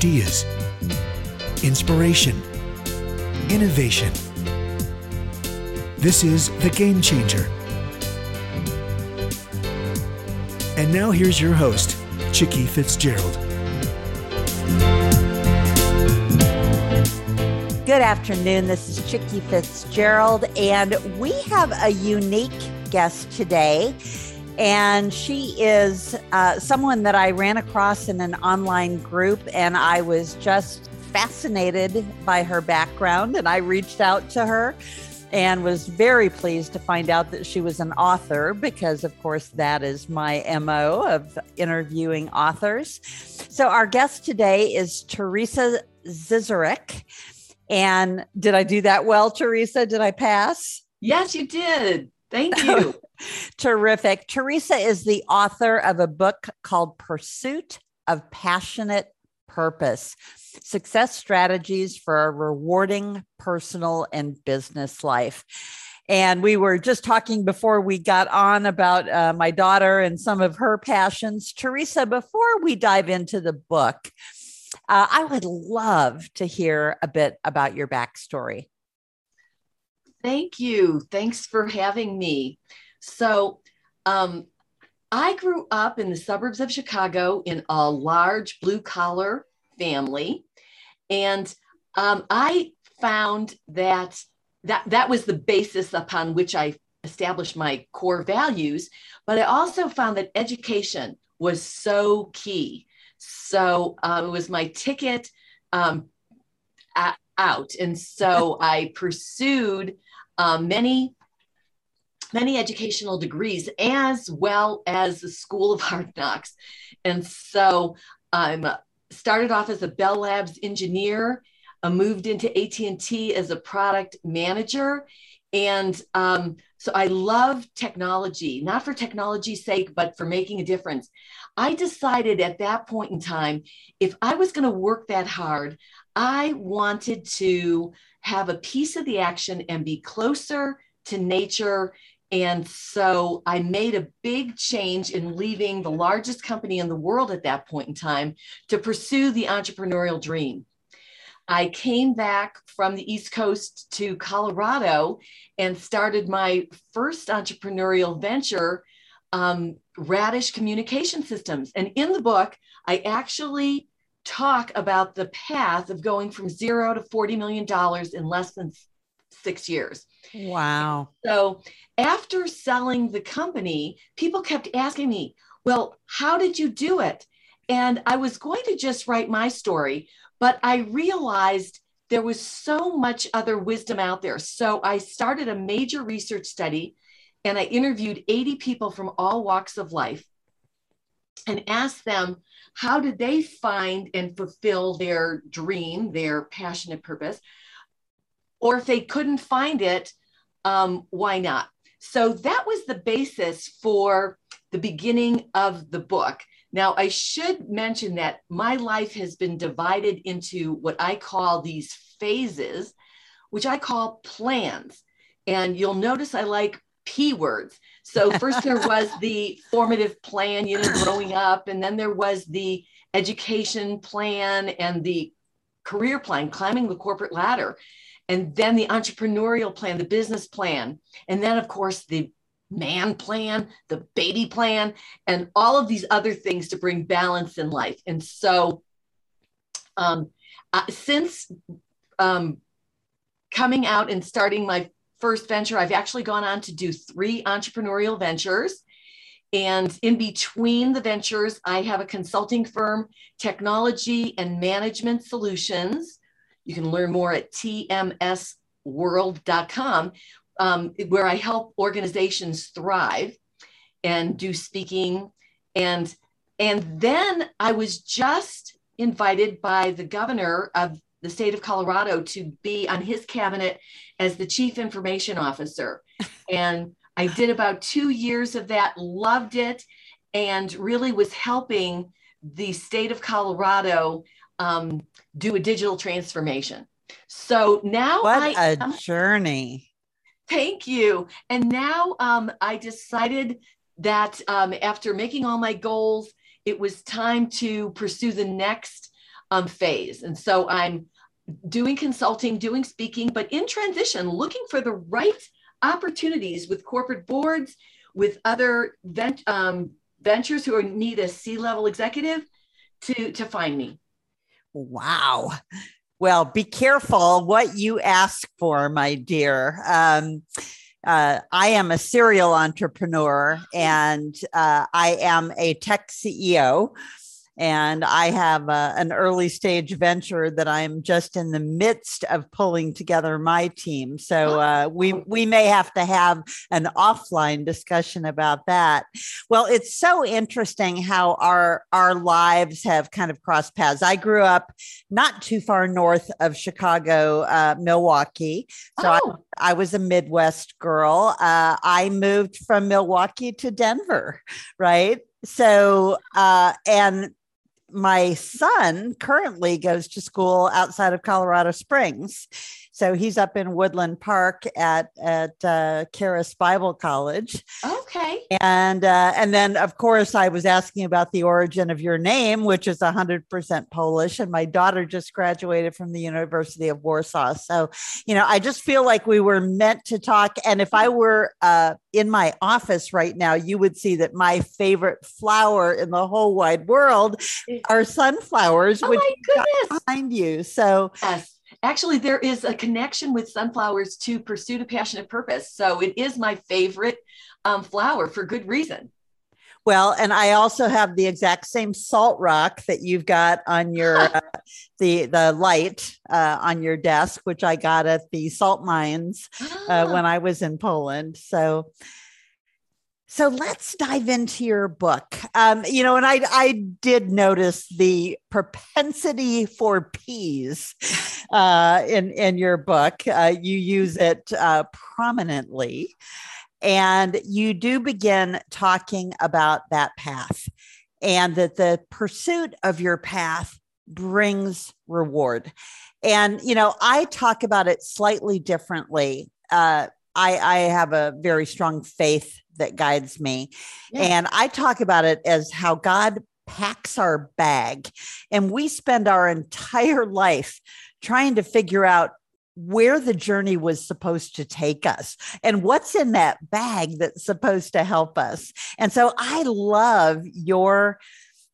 ideas, inspiration, innovation. This is The Game Changer. And now here's your host, Chicke Fitzgerald. Good afternoon. This is Chicke Fitzgerald, and we have a unique guest today. And she is uh, someone that I ran across in an online group, and I was just fascinated by her background. And I reached out to her and was very pleased to find out that she was an author because, of course, that is my MO of interviewing authors. So, our guest today is Theresa Szczurek. And did I do that well, Theresa? Did I pass? Yes, you did. Thank you. Terrific. Theresa is the author of a book called Pursuit of Passionate Purpose Success Strategies for a Rewarding Personal and Business Life. And we were just talking before we got on about uh, my daughter and some of her passions. Theresa, before we dive into the book, uh, I would love to hear a bit about your backstory. Thank you. Thanks for having me. So, um, I grew up in the suburbs of Chicago in a large blue collar family. And um, I found that, that that was the basis upon which I established my core values. But I also found that education was so key. So um, it was my ticket um, out. And so I pursued um, many many educational degrees as well as the School of Hard Knocks. And so I um, started off as a Bell Labs engineer, uh, moved into AT&T as a product manager. And um, so I love technology, not for technology's sake, but for making a difference. I decided at that point in time, if I was going to work that hard, I wanted to have a piece of the action and be closer to nature. And so I made a big change in leaving the largest company in the world at that point in time to pursue the entrepreneurial dream. I came back from the East Coast to Colorado and started my first entrepreneurial venture, um, Radish Communication Systems. And in the book, I actually talk about the path of going from zero to $40 million in less than six years. Wow. So after selling the company, people kept asking me, well, how did you do it? And I was going to just write my story, but I realized there was so much other wisdom out there. So I started a major research study and I interviewed 80 people from all walks of life and ask them how did they find and fulfill their dream, their passionate purpose? Or if they couldn't find it, um, why not? So that was the basis for the beginning of the book. Now, I should mention that my life has been divided into what I call these phases, which I call plans. And you'll notice I like P words. So, first there was the formative plan, you know, growing up, and then there was the education plan and the career plan, climbing the corporate ladder, and then the entrepreneurial plan, the business plan, and then, of course, the man plan, the baby plan, and all of these other things to bring balance in life. And so, um, uh, since um, coming out and starting my first venture, I've actually gone on to do three entrepreneurial ventures. And in between the ventures, I have a consulting firm, Technology and Management Solutions. You can learn more at tmsworld.com, um, where I help organizations thrive and do speaking. And, and then I was just invited by the governor of the state of Colorado to be on his cabinet as the chief information officer. and I did about two years of that, loved it, and really was helping the state of Colorado um, do a digital transformation. So now what I, a um, journey. Thank you. And now um, I decided that um, after making all my goals, it was time to pursue the next um, phase. And so I'm doing consulting, doing speaking, but in transition, looking for the right opportunities with corporate boards, with other vent, um, ventures who are, need a C level executive to, to find me. Wow. Well, be careful what you ask for, my dear. Um, uh, I am a serial entrepreneur and uh, I am a tech CEO and I have uh, an early stage venture that I'm just in the midst of pulling together my team. So uh, we we may have to have an offline discussion about that. Well, it's so interesting how our our lives have kind of crossed paths. I grew up not too far north of Chicago, uh, Milwaukee. So oh. I, I, was a Midwest girl. Uh, I moved from Milwaukee to Denver, right? so uh, and my son currently goes to school outside of Colorado Springs. So he's up in Woodland Park at at uh, Bible College. Okay. And uh, and then of course I was asking about the origin of your name, which is hundred percent Polish. And my daughter just graduated from the University of Warsaw. So you know I just feel like we were meant to talk. And if I were uh, in my office right now, you would see that my favorite flower in the whole wide world are sunflowers, oh which my goodness. behind you. So. Yes actually there is a connection with sunflowers to pursuit a passionate purpose. So it is my favorite um, flower for good reason. Well and i also have the exact same salt rock that you've got on your uh, the the light uh, on your desk which i got at the salt mines uh, when i was in poland. So so let's dive into your book. Um, you know, and I I did notice the propensity for peas uh, in in your book. Uh, you use it uh, prominently, and you do begin talking about that path, and that the pursuit of your path brings reward. And you know, I talk about it slightly differently. Uh, I, I have a very strong faith that guides me. Yeah. And I talk about it as how God packs our bag and we spend our entire life trying to figure out where the journey was supposed to take us and what's in that bag that's supposed to help us. And so I love your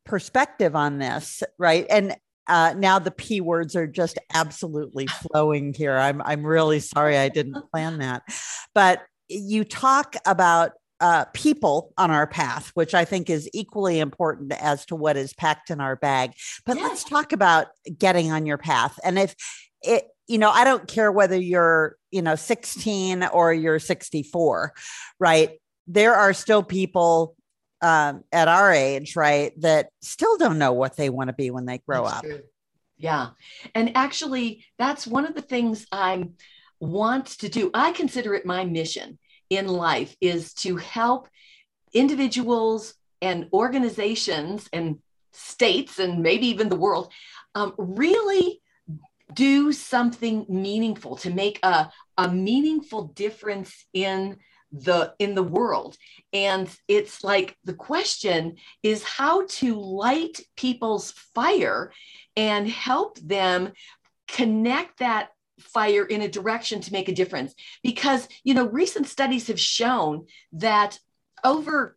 perspective on this, right? And uh, now the p words are just absolutely flowing here. I'm I'm really sorry I didn't plan that, but you talk about uh, people on our path, which I think is equally important as to what is packed in our bag. But let's talk about getting on your path. And if it, you know, I don't care whether you're, you know, 16 or you're 64, right? There are still people um, at our age, right, that still don't know what they want to be when they grow that's up. True. Yeah. And actually, that's one of the things I want to do. I consider it my mission in life is to help individuals and organizations and states and maybe even the world um, really do something meaningful to make a, a meaningful difference in the in the world. And it's like the question is how to light people's fire and help them connect that fire in a direction to make a difference because you know recent studies have shown that over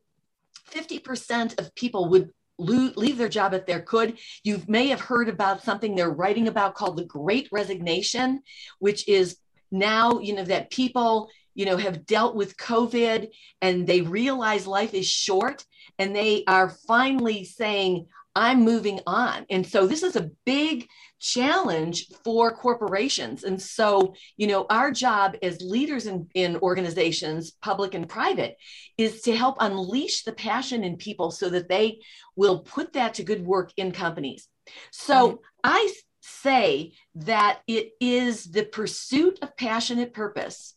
50% of people would leave their job if they could. You may have heard about something they're writing about called the Great Resignation, which is now, you know, that people, you know, have dealt with COVID and they realize life is short and they are finally saying, I'm moving on. And so this is a big challenge for corporations. And so, you know, our job as leaders in, in organizations, public and private, is to help unleash the passion in people so that they will put that to good work in companies. So mm-hmm. I say that it is the pursuit of passionate purpose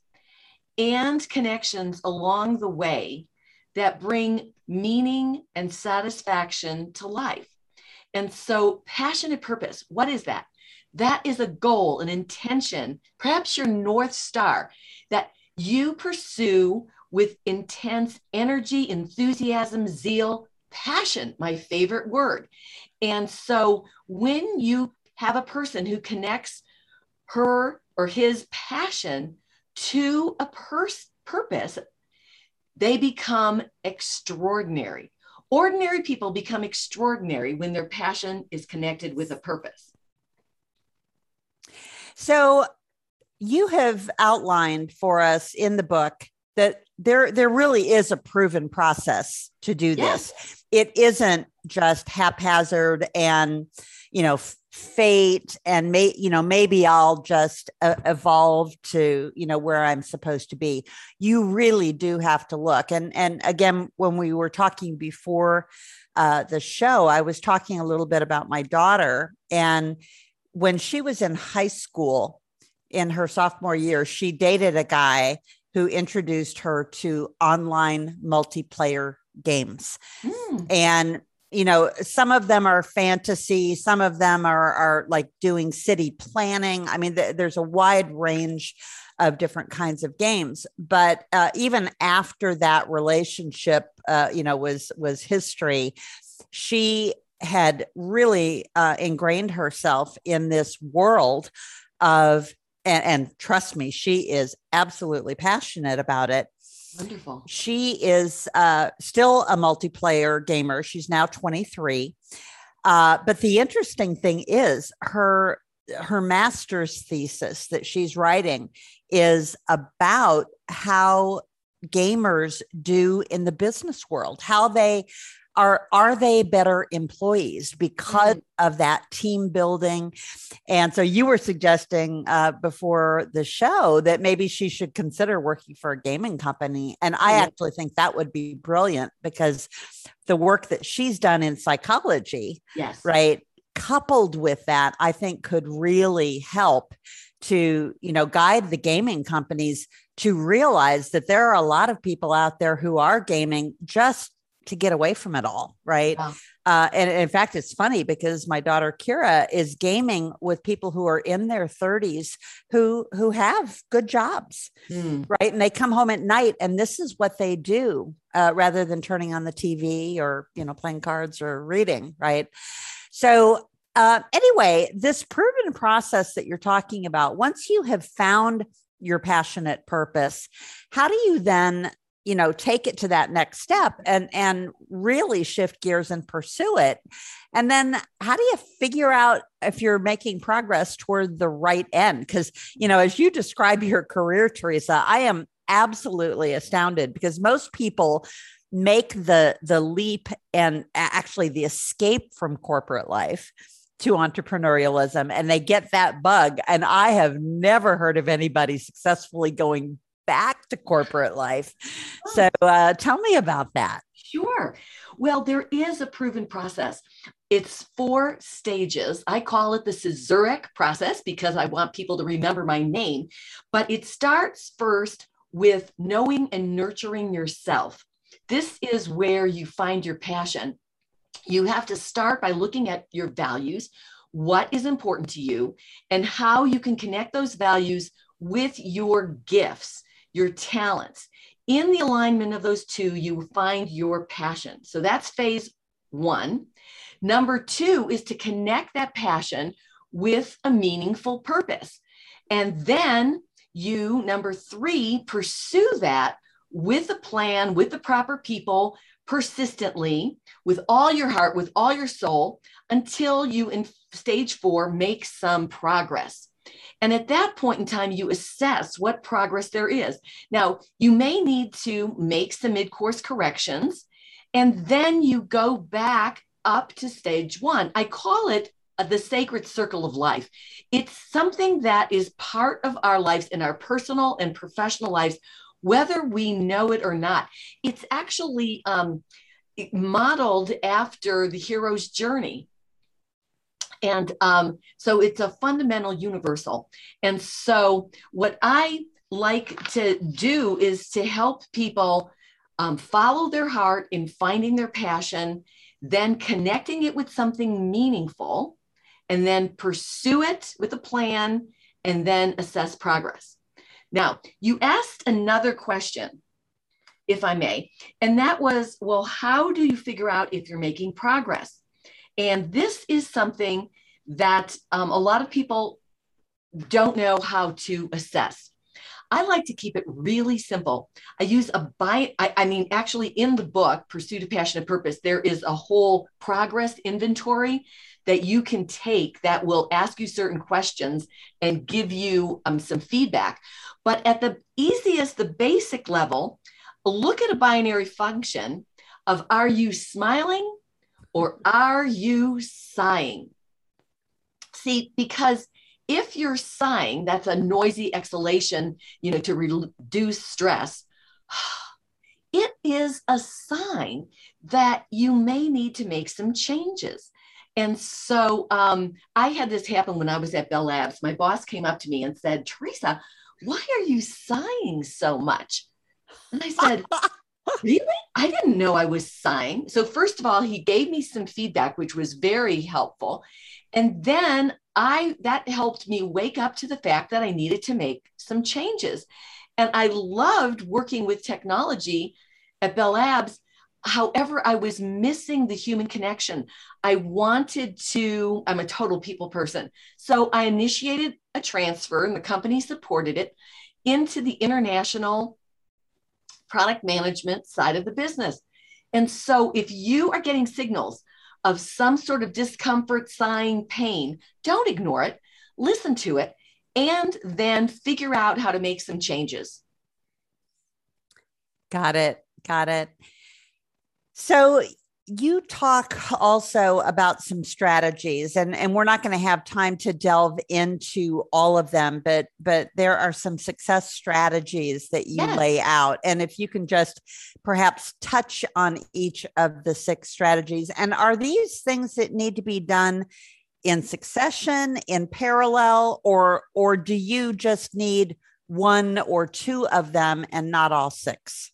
and connections along the way that bring meaning and satisfaction to life. And so, passionate purpose, what is that? That is a goal, an intention, perhaps your North Star that you pursue with intense energy, enthusiasm, zeal, passion, my favorite word. And so when you have a person who connects her or his passion to a pers- purpose, they become extraordinary. Ordinary people become extraordinary when their passion is connected with a purpose. So, you have outlined for us in the book that there there really is a proven process to do Yes. this. It isn't just haphazard and you know f- fate and may you know maybe I'll just uh, evolve to you know where I'm supposed to be. You really do have to look and and again when we were talking before uh, the show, I was talking a little bit about my daughter and when she was in high school in her sophomore year, she dated a guy who introduced her to online multiplayer games. Mm, And you know, some of them are fantasy, some of them are are like doing city planning. I mean, th- there's a wide range of different kinds of games. But uh, even after that relationship, uh, you know, was was history, she had really uh, ingrained herself in this world of and, and trust me, she is absolutely passionate about it. Wonderful. She is uh, still a multiplayer gamer. She's now 23. Uh, but the interesting thing is her her master's thesis that she's writing is about how gamers do in the business world, how they are are they better employees because of that team building and so you were suggesting uh, before the show that maybe she should consider working for a gaming company and i Yeah. actually think that would be brilliant because the work that she's done in psychology Yes. right coupled with that i think could really help to you know guide the gaming companies to realize that there are a lot of people out there who are gaming just to get away from it all right uh, and in fact it's funny because my daughter kira is gaming with people who are in their 30s who who have good jobs Mm, right? And they come home at night, and this is what they do, uh, rather than turning on the TV or you know playing cards or reading, right? So uh, anyway, this proven process that you're talking about, once you have found your passionate purpose, how do you then you know take it to that next step and and really shift gears and pursue it. And then how do you figure out if you're making progress toward the right end? Because you know as you describe your career theresa i am absolutely astounded because most people make the the leap and actually the escape from corporate life to entrepreneurialism and they get that bug and i have never heard of anybody successfully going back to corporate life so uh, tell me about that Sure. Well, there is a proven process. It's four stages. I call it the Szczurek process because I want people to remember my name. But it starts first with knowing and nurturing yourself. This is where you find your passion. You have to start by looking at your values, what is important to you, and how you can connect those values with your gifts, your talents in the alignment of those two, you find your passion. So that's phase one. Number two is to connect that passion with a meaningful purpose. And then you, number three, pursue that with a plan, with the proper people, persistently, with all your heart, with all your soul, until you, in stage four, make some progress. And at that point in time, you assess what progress there is. Now, you may need to make some mid course corrections, and then you go back up to stage one. I call it the sacred circle of life. It's something that is part of our lives in our personal and professional lives, whether we know it or not. It's actually um, modeled after the hero's journey. And um, so it's a fundamental universal. And so, what I like to do is to help people um, follow their heart in finding their passion, then connecting it with something meaningful, and then pursue it with a plan, and then assess progress. Now, you asked another question. if I may. And that was, well, how do you figure out if you're making progress? And this is something that um, a lot of people don't know how to assess. I like to keep it really simple. I use a buy, I, I, mean, actually, in the book, Pursuit of Passion and Purpose, there is a whole progress inventory that you can take that will ask you certain questions and give you um, some feedback. But at the easiest, the basic level, look at a binary function of are you smiling or are you sighing? See, because if you're sighing, that's a noisy exhalation, you know, to reduce stress. It is a sign that you may need to make some changes. And so um, I had this happen when I was at Bell Labs. My boss came up to me and said, Theresa, why are you sighing so much? And I said, Really? I didn't know I was sighing. So, first of all, he gave me some feedback, which was very helpful. And then I that helped me wake up to the fact that I needed to make some changes. And I loved working with technology at Bell Labs. However, I was missing the human connection. I wanted to, I'm a total people person. So I initiated a transfer, and the company supported it into the international product management side of the business. And so if you are getting signals of some sort of discomfort, sign, pain, don't ignore it, listen to it, and then figure out how to make some changes. Got it. Got it. So you talk also about some strategies and and we're not going to have time to delve into all of them but but there are some success strategies that you yes. lay out and if you can just perhaps touch on each of the six strategies and are these things that need to be done in succession in parallel or or do you just need one or two of them and not all six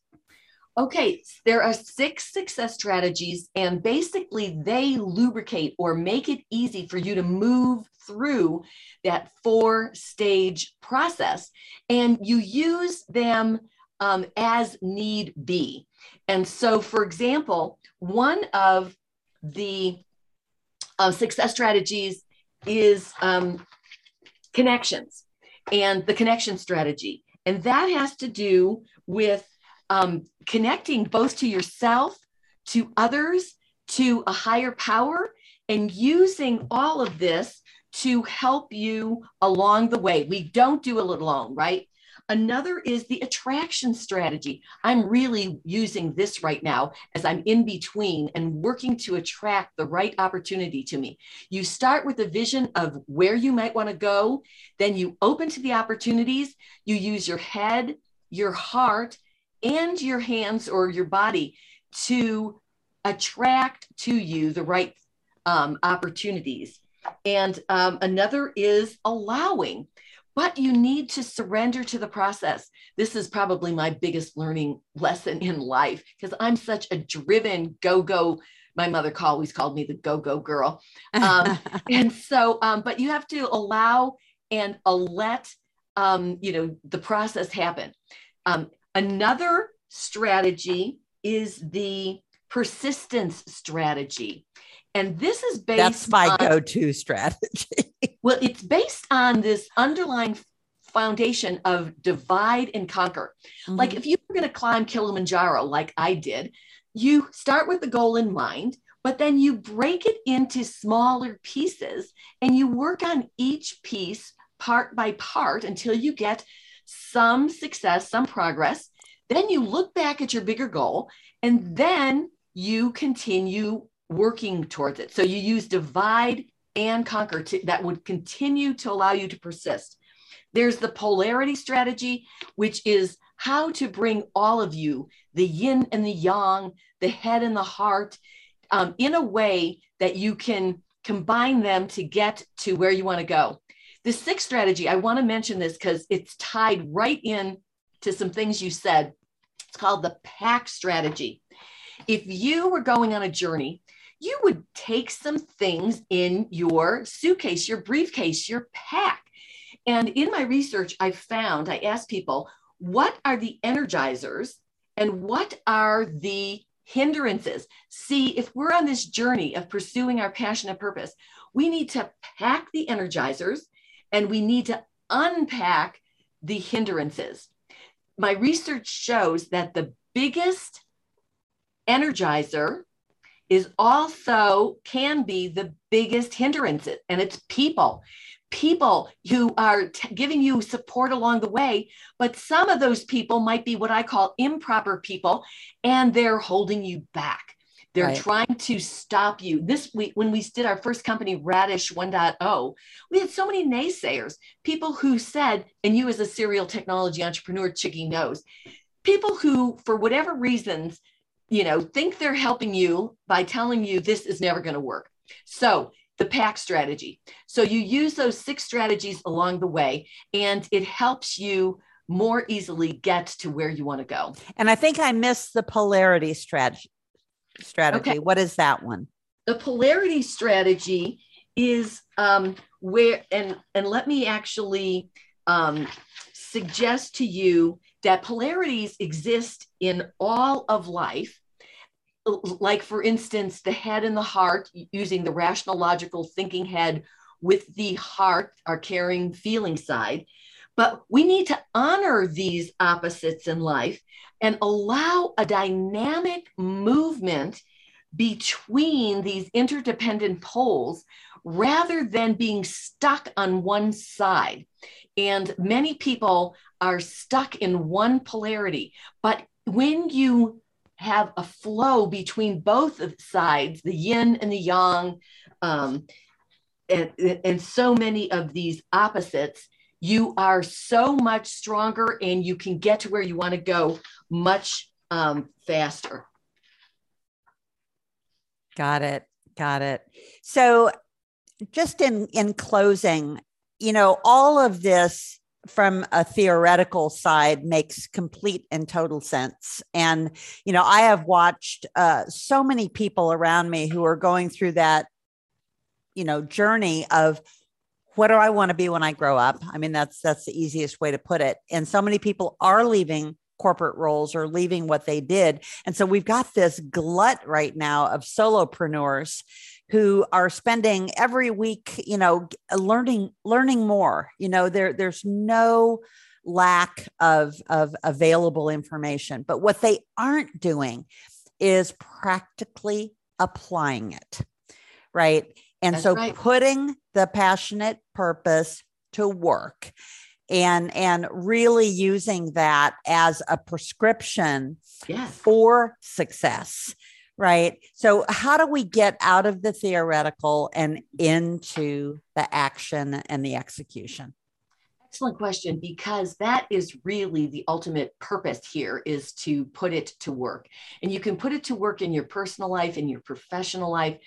Okay, there are six success strategies, and basically they lubricate or make it easy for you to move through that four stage process. And you use them um, as need be. And so, for example, one of the uh, success strategies is um, connections and the connection strategy. And that has to do with um, connecting both to yourself, to others, to a higher power, and using all of this to help you along the way. We don't do it alone, right? Another is the attraction strategy. I'm really using this right now as I'm in between and working to attract the right opportunity to me. You start with a vision of where you might want to go, then you open to the opportunities, you use your head, your heart, and your hands or your body to attract to you the right um, opportunities. And um, another is allowing, but you need to surrender to the process. This is probably my biggest learning lesson in life because I'm such a driven go go. My mother always called me the go go girl. Um, and so, um, but you have to allow and let um, you know the process happen. Another strategy is the persistence strategy. And this is based That's my on, go-to strategy. well, it's based on this underlying foundation of divide and conquer. Mm-hmm. Like if you were going to climb Kilimanjaro like I did, you start with the goal in mind, but then you break it into smaller pieces and you work on each piece part by part until you get some success, some progress. Then you look back at your bigger goal and then you continue working towards it. So you use divide and conquer to, that would continue to allow you to persist. There's the polarity strategy, which is how to bring all of you, the yin and the yang, the head and the heart, um, in a way that you can combine them to get to where you want to go. The sixth strategy, I want to mention this because it's tied right in to some things you said. It's called the pack strategy. If you were going on a journey, you would take some things in your suitcase, your briefcase, your pack. And in my research, I found I asked people, what are the energizers and what are the hindrances. See, if we're on this journey of pursuing our passion and purpose, we need to pack the energizers and we need to unpack the hindrances. My research shows that the biggest energizer is also can be the biggest hindrance and it's people people who are t- giving you support along the way but some of those people might be what i call improper people and they're holding you back they're right. trying to stop you this week when we did our first company radish 1.0 we had so many naysayers people who said and you as a serial technology entrepreneur chicke knows people who for whatever reasons you know, think they're helping you by telling you this is never going to work. So, the pack strategy. So, you use those six strategies along the way, and it helps you more easily get to where you want to go. And I think I missed the polarity strategy. Strategy. Okay. What is that one? The polarity strategy is um, where, and and let me actually um, suggest to you that polarities exist in all of life like for instance the head and the heart using the rational logical thinking head with the heart our caring feeling side but we need to honor these opposites in life and allow a dynamic movement between these interdependent poles rather than being stuck on one side. And many people are stuck in one polarity. But when you have a flow between both sides, the yin and the yang, um, and, and so many of these opposites, you are so much stronger and you can get to where you want to go much um, faster. Got it. Got it. So, just in in closing, you know, all of this from a theoretical side makes complete and total sense. And, you know, I have watched uh, so many people around me who are going through that, you know, journey of what do I want to be when I grow up? I mean, that's that's the easiest way to put it. And so many people are leaving corporate roles or leaving what they did. And so we've got this glut right now of solopreneurs who are spending every week, you know, learning learning more. You know, there there's no lack of of available information, but what they aren't doing is practically applying it. Right? And That's so right. putting the passionate purpose to work and and really using that as a prescription yes. for success right? So, how do we get out of the theoretical and into the action and the execution? Excellent question, because that is really the ultimate purpose here is to put it to work. And you can put it to work in your personal life, in your professional life,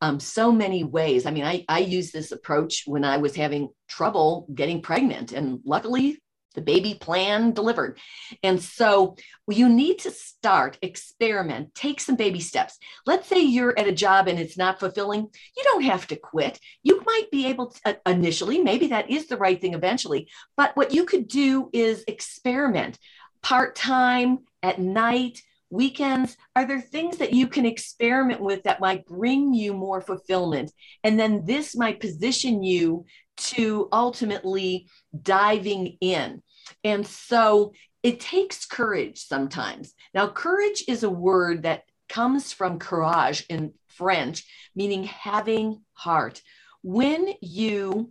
um, so many ways. I mean, I, I used this approach when I was having trouble getting pregnant. And luckily, the baby plan delivered. And so you need to start, experiment, take some baby steps. Let's say you're at a job and it's not fulfilling. You don't have to quit. You might be able to uh, initially, maybe that is the right thing eventually. But what you could do is experiment part time, at night, weekends are there things that you can experiment with that might bring you more fulfillment and then this might position you to ultimately diving in. And so it takes courage sometimes. Now, courage is a word that comes from courage in French, meaning having heart. When you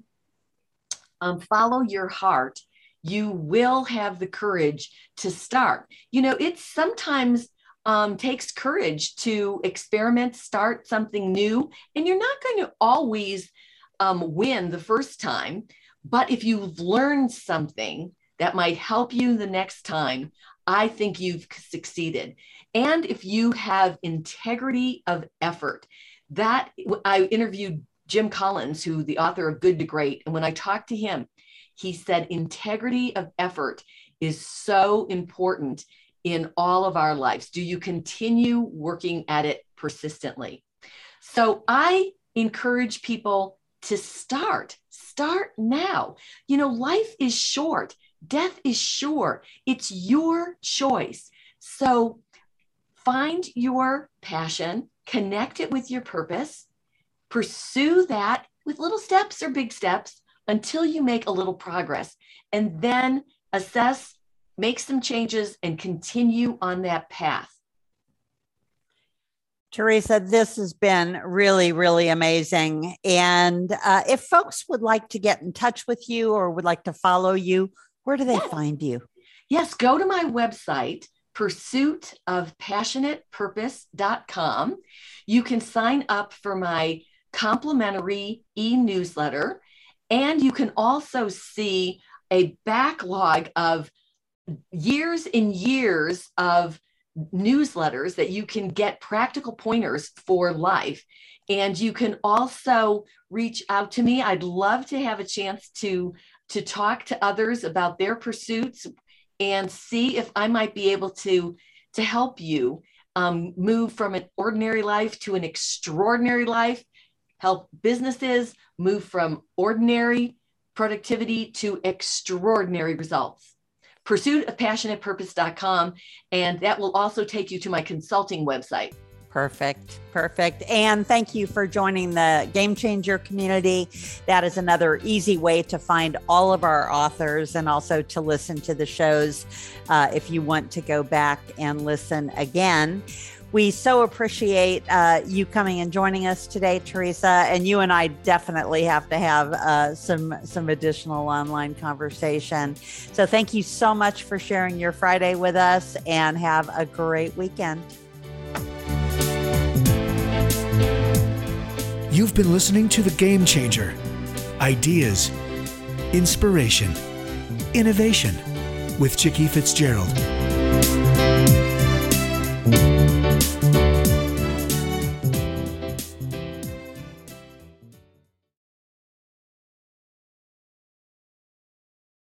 um, follow your heart, you will have the courage to start. You know, it sometimes um, takes courage to experiment, start something new, and you're not going to always um, win the first time, but if you've learned something that might help you the next time, I think you've succeeded. And if you have integrity of effort, that I interviewed Jim Collins, who the author of Good to Great, and when I talked to him, he said integrity of effort is so important in all of our lives. Do you continue working at it persistently? So I encourage people to start. Start now. You know, life is short, death is sure. It's your choice. So find your passion, connect it with your purpose, pursue that with little steps or big steps until you make a little progress, and then assess, make some changes, and continue on that path. Theresa, this has been really, really amazing. And uh, if folks would like to get in touch with you or would like to follow you, where do they yes. find you? Yes, go to my website, pursuitofpassionatepurpose.com. You can sign up for my complimentary e newsletter, and you can also see a backlog of years and years of newsletters that you can get practical pointers for life. And you can also reach out to me. I'd love to have a chance to, to talk to others about their pursuits and see if I might be able to, to help you um, move from an ordinary life to an extraordinary life, help businesses move from ordinary productivity to extraordinary results pursuit of passionate purpose.com. And that will also take you to my consulting website. Perfect. Perfect. And thank you for joining the Game Changer community. That is another easy way to find all of our authors and also to listen to the shows uh, if you want to go back and listen again. We so appreciate uh, you coming and joining us today, Theresa. And you and I definitely have to have uh, some some additional online conversation. So thank you so much for sharing your Friday with us, and have a great weekend. You've been listening to the Game Changer: ideas, inspiration, innovation, with Chicke Fitzgerald.